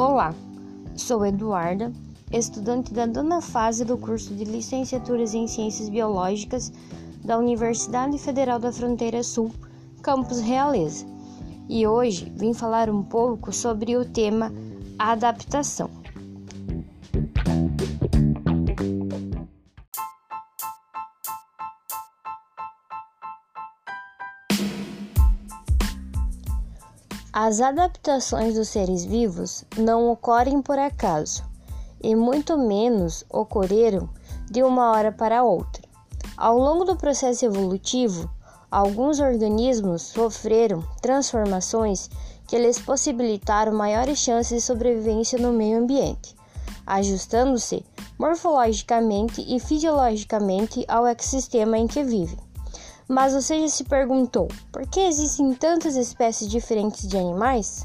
Olá, sou Eduarda, estudante da nona fase do curso de Licenciaturas em Ciências Biológicas da Universidade Federal da Fronteira Sul, campus Realeza, e hoje vim falar um pouco sobre o tema adaptação. As adaptações dos seres vivos não ocorrem por acaso, e muito menos ocorreram de uma hora para outra. Ao longo do processo evolutivo, alguns organismos sofreram transformações que lhes possibilitaram maiores chances de sobrevivência no meio ambiente, ajustando-se morfologicamente e fisiologicamente ao ecossistema em que vivem. Mas você já se perguntou por que existem tantas espécies diferentes de animais?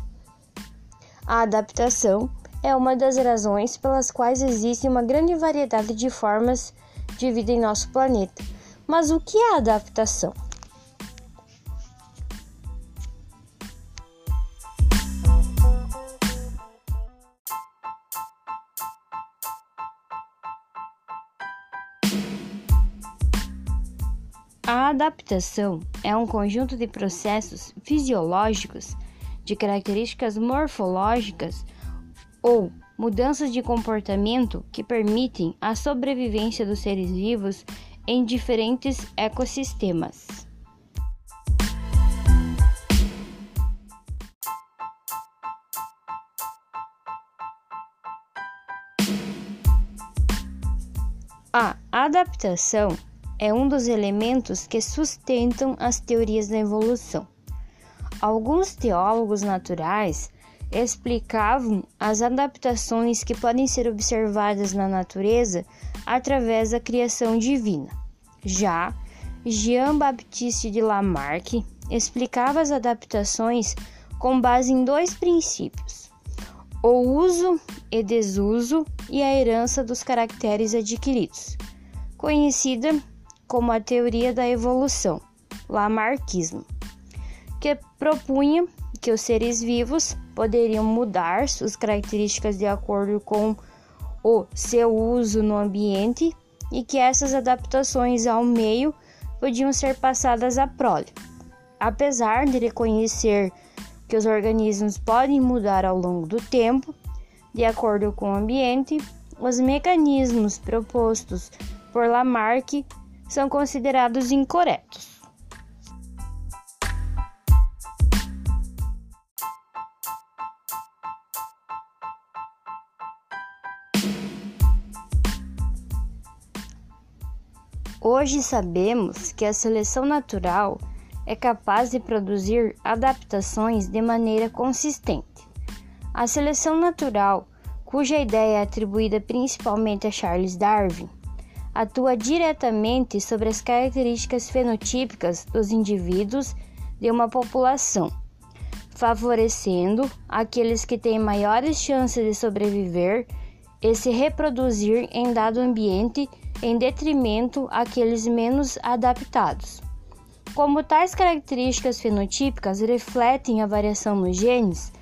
A adaptação é uma das razões pelas quais existe uma grande variedade de formas de vida em nosso planeta. Mas o que é adaptação? A adaptação é um conjunto de processos fisiológicos de características morfológicas ou mudanças de comportamento que permitem a sobrevivência dos seres vivos em diferentes ecossistemas. A adaptação é um dos elementos que sustentam as teorias da evolução. Alguns teólogos naturais explicavam as adaptações que podem ser observadas na natureza através da criação divina. Já Jean-Baptiste de Lamarck explicava as adaptações com base em dois princípios: o uso e desuso e a herança dos caracteres adquiridos, conhecida como a teoria da evolução, Lamarckismo, que propunha que os seres vivos poderiam mudar suas características de acordo com o seu uso no ambiente e que essas adaptações ao meio podiam ser passadas à prole. Apesar de reconhecer que os organismos podem mudar ao longo do tempo, de acordo com o ambiente, os mecanismos propostos por Lamarck são considerados incorretos. Hoje sabemos que a seleção natural é capaz de produzir adaptações de maneira consistente. A seleção natural, cuja ideia é atribuída principalmente a Charles Darwin, atua diretamente sobre as características fenotípicas dos indivíduos de uma população, favorecendo aqueles que têm maiores chances de sobreviver e se reproduzir em dado ambiente em detrimento àqueles menos adaptados. Como tais características fenotípicas refletem a variação nos genes,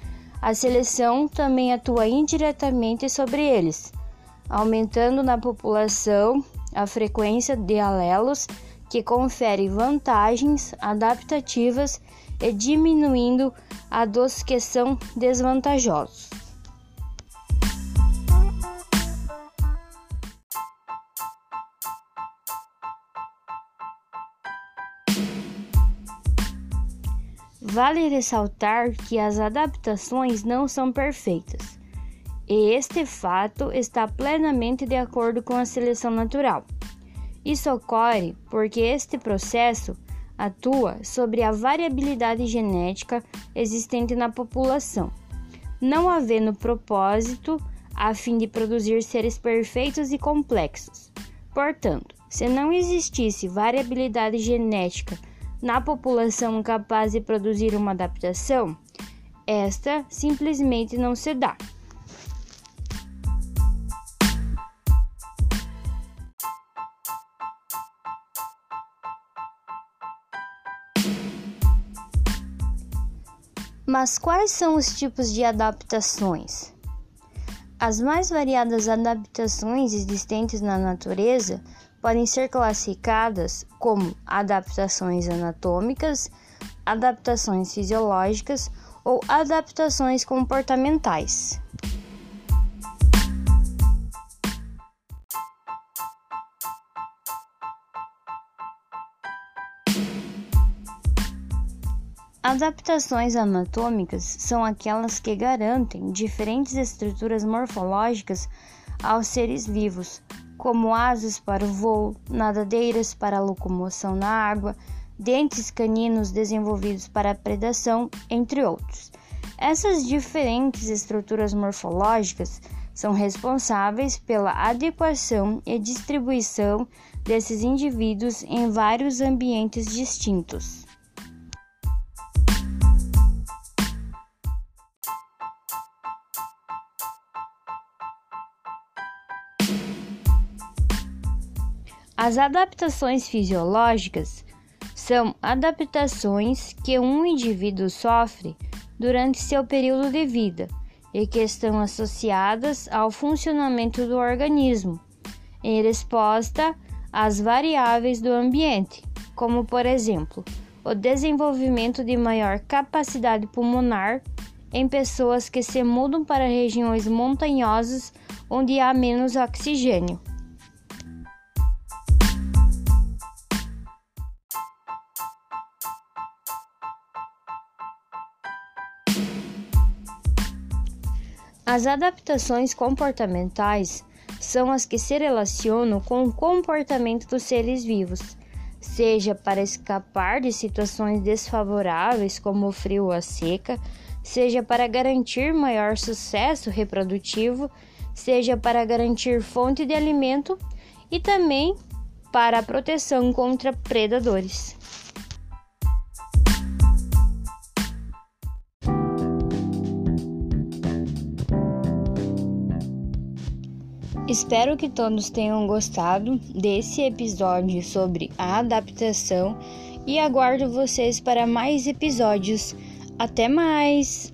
a seleção também atua indiretamente sobre eles, aumentando na população a frequência de alelos que confere vantagens adaptativas e diminuindo a dos que são desvantajosos. Vale ressaltar que as adaptações não são perfeitas e este fato está plenamente de acordo com a seleção natural. Isso ocorre porque este processo atua sobre a variabilidade genética existente na população, não havendo propósito a fim de produzir seres perfeitos e complexos. Portanto, se não existisse variabilidade genética na população capaz de produzir uma adaptação, esta simplesmente não se dá. Mas quais são os tipos de adaptações? As mais variadas adaptações existentes na natureza podem ser classificadas como adaptações anatômicas, adaptações fisiológicas ou adaptações comportamentais. Adaptações anatômicas são aquelas que garantem diferentes estruturas morfológicas aos seres vivos, como asas para o voo, nadadeiras para a locomoção na água, dentes caninos desenvolvidos para a predação, entre outros. Essas diferentes estruturas morfológicas são responsáveis pela adequação e distribuição desses indivíduos em vários ambientes distintos. As adaptações fisiológicas são adaptações que um indivíduo sofre durante seu período de vida e que estão associadas ao funcionamento do organismo, em resposta às variáveis do ambiente, como por exemplo, o desenvolvimento de maior capacidade pulmonar em pessoas que se mudam para regiões montanhosas onde há menos oxigênio. As adaptações comportamentais são as que se relacionam com o comportamento dos seres vivos, seja para escapar de situações desfavoráveis como o frio ou a seca, seja para garantir maior sucesso reprodutivo, seja para garantir fonte de alimento e também para a proteção contra predadores. Espero que todos tenham gostado desse episódio sobre a adaptação e aguardo vocês para mais episódios. Até mais!